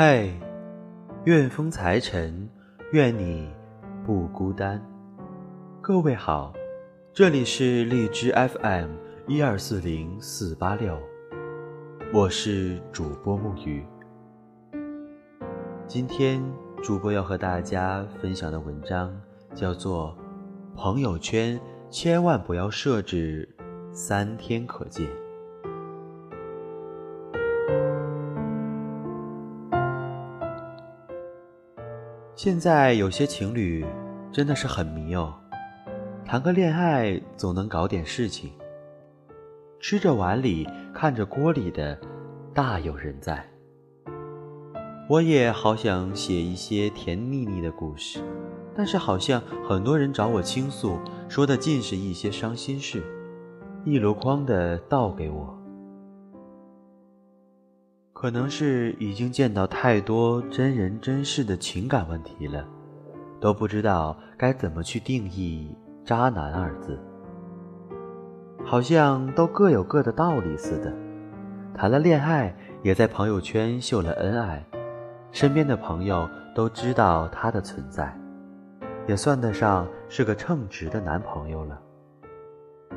嗨，愿风财神，愿你不孤单。各位好，这里是荔枝 FM 一二四零四八六，我是主播木鱼。今天主播要和大家分享的文章叫做《朋友圈千万不要设置三天可见》。现在有些情侣真的是很迷哦，谈个恋爱总能搞点事情，吃着碗里看着锅里的，大有人在。我也好想写一些甜腻腻的故事，但是好像很多人找我倾诉，说的尽是一些伤心事，一箩筐的倒给我。可能是已经见到太多真人真事的情感问题了，都不知道该怎么去定义“渣男”二字。好像都各有各的道理似的，谈了恋爱也在朋友圈秀了恩爱。身边的朋友都知道他的存在，也算得上是个称职的男朋友了。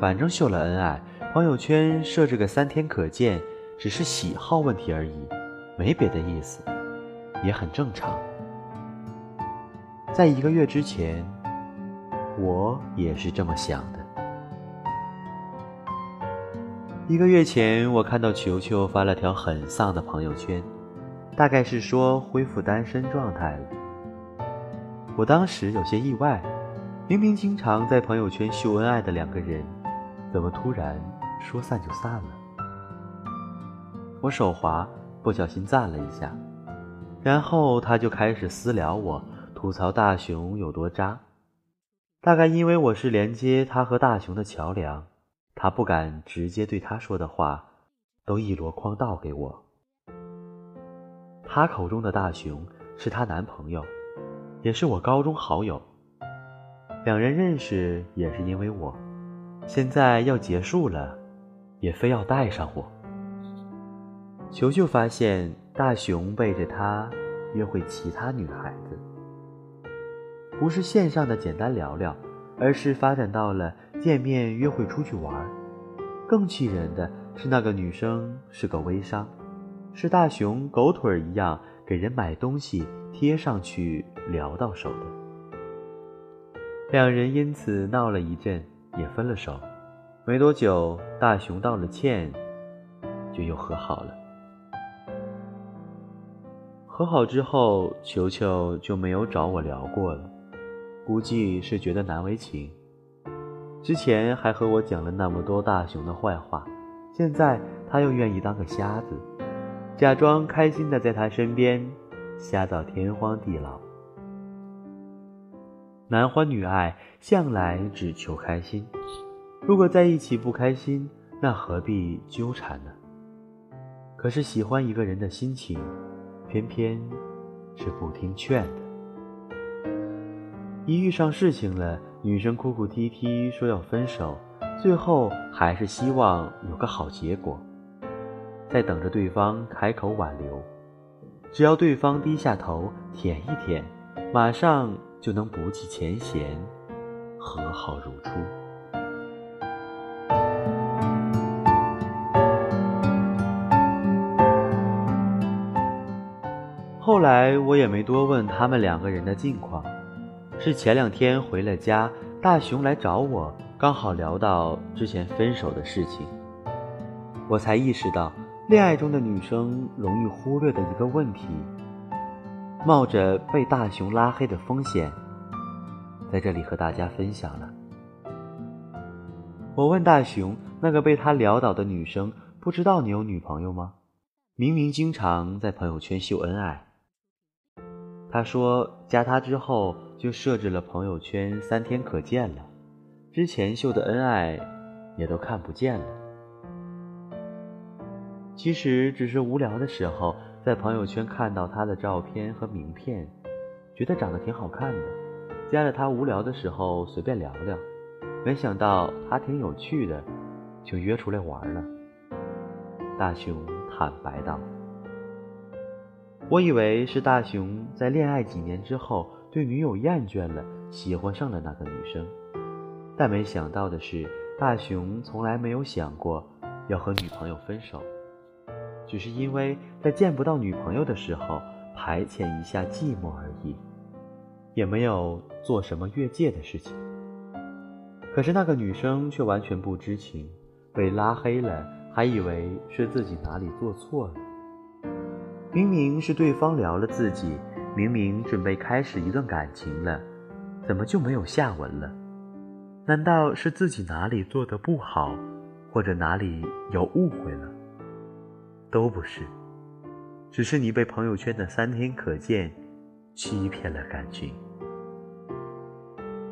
反正秀了恩爱，朋友圈设置个三天可见，只是喜好问题而已，没别的意思，也很正常。在一个月之前，我也是这么想的。一个月前，我看到球球发了条很丧的朋友圈。大概是说恢复单身状态了。我当时有些意外，明明经常在朋友圈秀恩爱的两个人，怎么突然说散就散了？我手滑，不小心赞了一下，然后他就开始私聊我，吐槽大熊有多渣。大概因为我是连接他和大熊的桥梁，他不敢直接对他说的话，都一箩筐倒给我。他口中的大熊是她男朋友，也是我高中好友。两人认识也是因为我，现在要结束了，也非要带上我。球球发现大熊背着她约会其他女孩子，不是线上的简单聊聊，而是发展到了见面约会出去玩。更气人的是，那个女生是个微商。是大熊狗腿一样给人买东西贴上去聊到手的，两人因此闹了一阵，也分了手。没多久，大熊道了歉，就又和好了。和好之后，球球就没有找我聊过了，估计是觉得难为情。之前还和我讲了那么多大熊的坏话，现在他又愿意当个瞎子。假装开心的在他身边，瞎到天荒地老。男欢女爱向来只求开心，如果在一起不开心，那何必纠缠呢？可是喜欢一个人的心情，偏偏是不听劝的。一遇上事情了，女生哭哭啼啼说要分手，最后还是希望有个好结果。在等着对方开口挽留，只要对方低下头舔一舔，马上就能不计前嫌，和好如初。后来我也没多问他们两个人的近况，是前两天回了家，大熊来找我，刚好聊到之前分手的事情，我才意识到。恋爱中的女生容易忽略的一个问题，冒着被大熊拉黑的风险，在这里和大家分享了。我问大熊：“那个被他撩倒的女生，不知道你有女朋友吗？明明经常在朋友圈秀恩爱。”他说：“加他之后就设置了朋友圈三天可见了，之前秀的恩爱也都看不见了。”其实只是无聊的时候，在朋友圈看到他的照片和名片，觉得长得挺好看的，加了他无聊的时候随便聊聊，没想到他挺有趣的，就约出来玩了。大熊坦白道：“我以为是大雄在恋爱几年之后对女友厌倦了，喜欢上了那个女生，但没想到的是，大雄从来没有想过要和女朋友分手，只是因为在见不到女朋友的时候排遣一下寂寞而已，也没有做什么越界的事情。可是那个女生却完全不知情，被拉黑了，还以为是自己哪里做错了。明明是对方聊了自己，明明准备开始一段感情了，怎么就没有下文了？难道是自己哪里做的不好，或者哪里有误会了？都不是，只是你被朋友圈的三天可见欺骗了感情。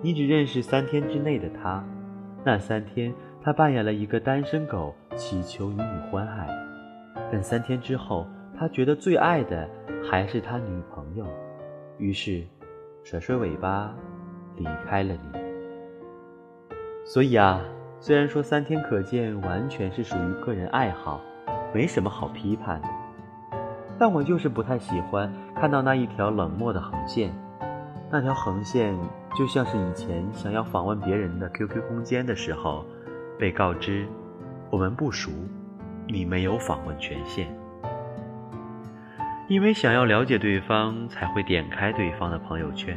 你只认识三天之内的他，那三天他扮演了一个单身狗，祈求与你欢爱。但三天之后，他觉得最爱的还是他女朋友，于是甩甩尾巴离开了你。所以啊，虽然说三天可见完全是属于个人爱好，没什么好批判的，但我就是不太喜欢看到那一条冷漠的横线。那条横线就像是以前想要访问别人的 QQ 空间的时候，被告知我们不熟，你没有访问权限。因为想要了解对方，才会点开对方的朋友圈。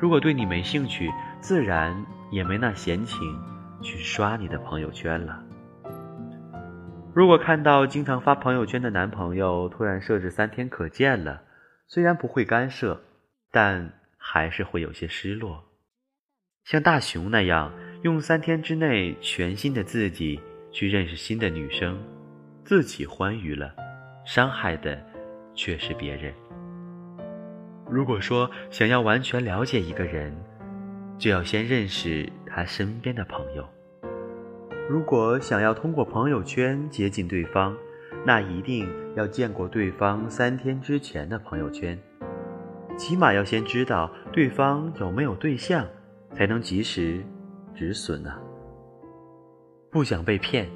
如果对你没兴趣，自然也没那闲情去刷你的朋友圈了。如果看到经常发朋友圈的男朋友突然设置三天可见了，虽然不会干涉，但。还是会有些失落，像大熊那样用三天之内全新的自己去认识新的女生，自己欢愉了，伤害的却是别人。如果说想要完全了解一个人，就要先认识他身边的朋友。如果想要通过朋友圈接近对方，那一定要见过对方三天之前的朋友圈。起码要先知道对方有没有对象，才能及时止损呢。不想被骗，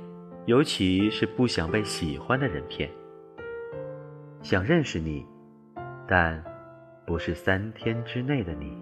尤其是不想被喜欢的人骗。想认识你，但不是三天之内的你。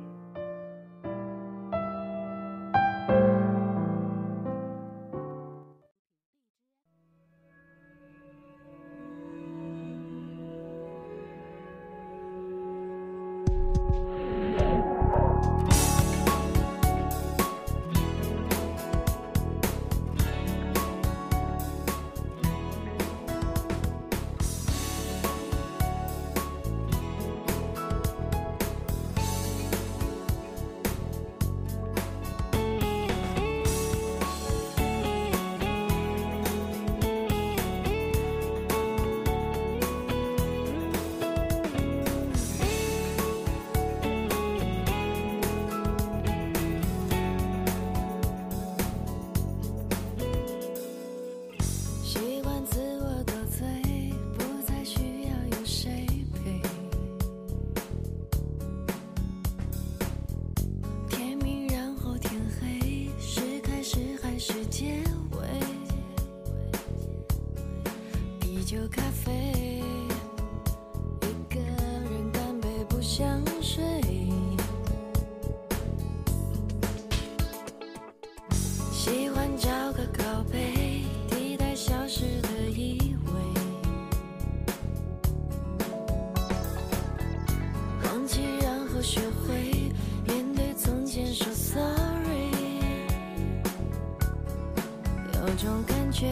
喝咖啡，一个人干杯，不想睡。喜欢找个靠背，替代消失的依偎。忘记，然后学会面对从前，说 sorry，有种感觉。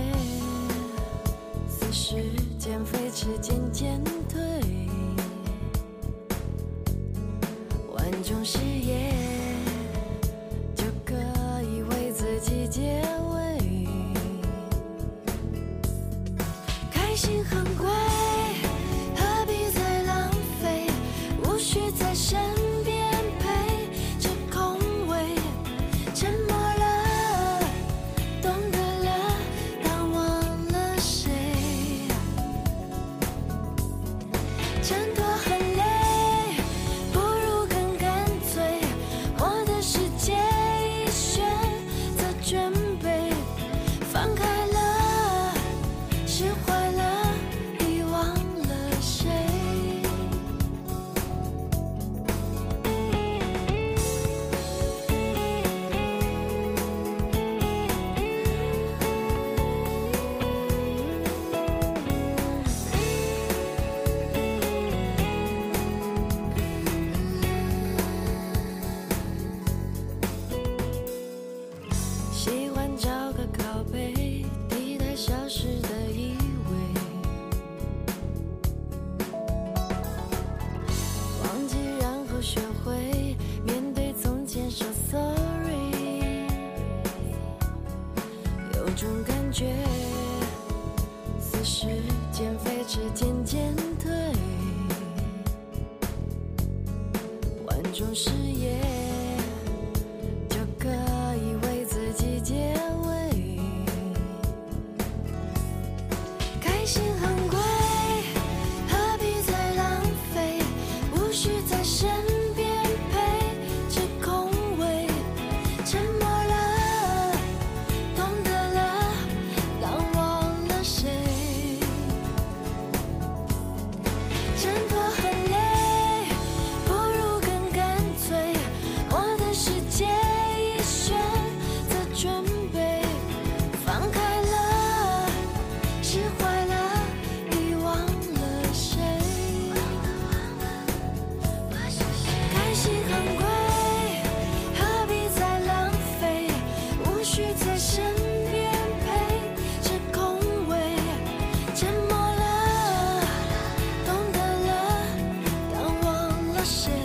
谢谢。